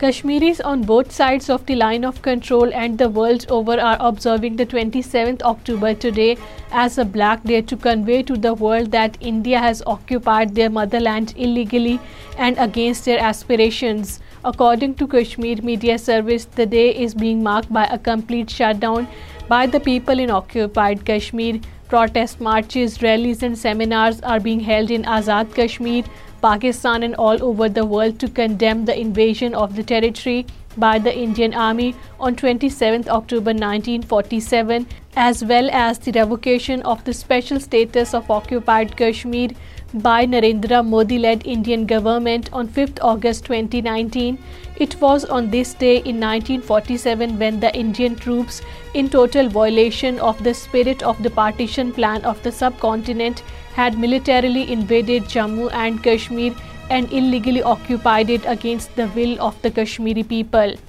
Kashmiris on both sides of the line of control and the world over are observing the 27th October today as a Black Day to convey to the world that India has occupied their motherland illegally and against their aspirations. According to Kashmir Media Service, the day is being marked by a complete shutdown by the people in occupied Kashmir. Protest marches, rallies and seminars are being held in Azad Kashmir Pakistan and all over the world to condemn the invasion of the territory by the Indian Army on 27th October 1947, as well as the revocation of the special status of occupied Kashmir by Narendra Modi-led Indian government on 5th August 2019. It was on this day in 1947 when the Indian troops, in total violation of the spirit of the partition plan of the subcontinent, had militarily invaded Jammu and Kashmir and illegally occupied it against the will of the Kashmiri people.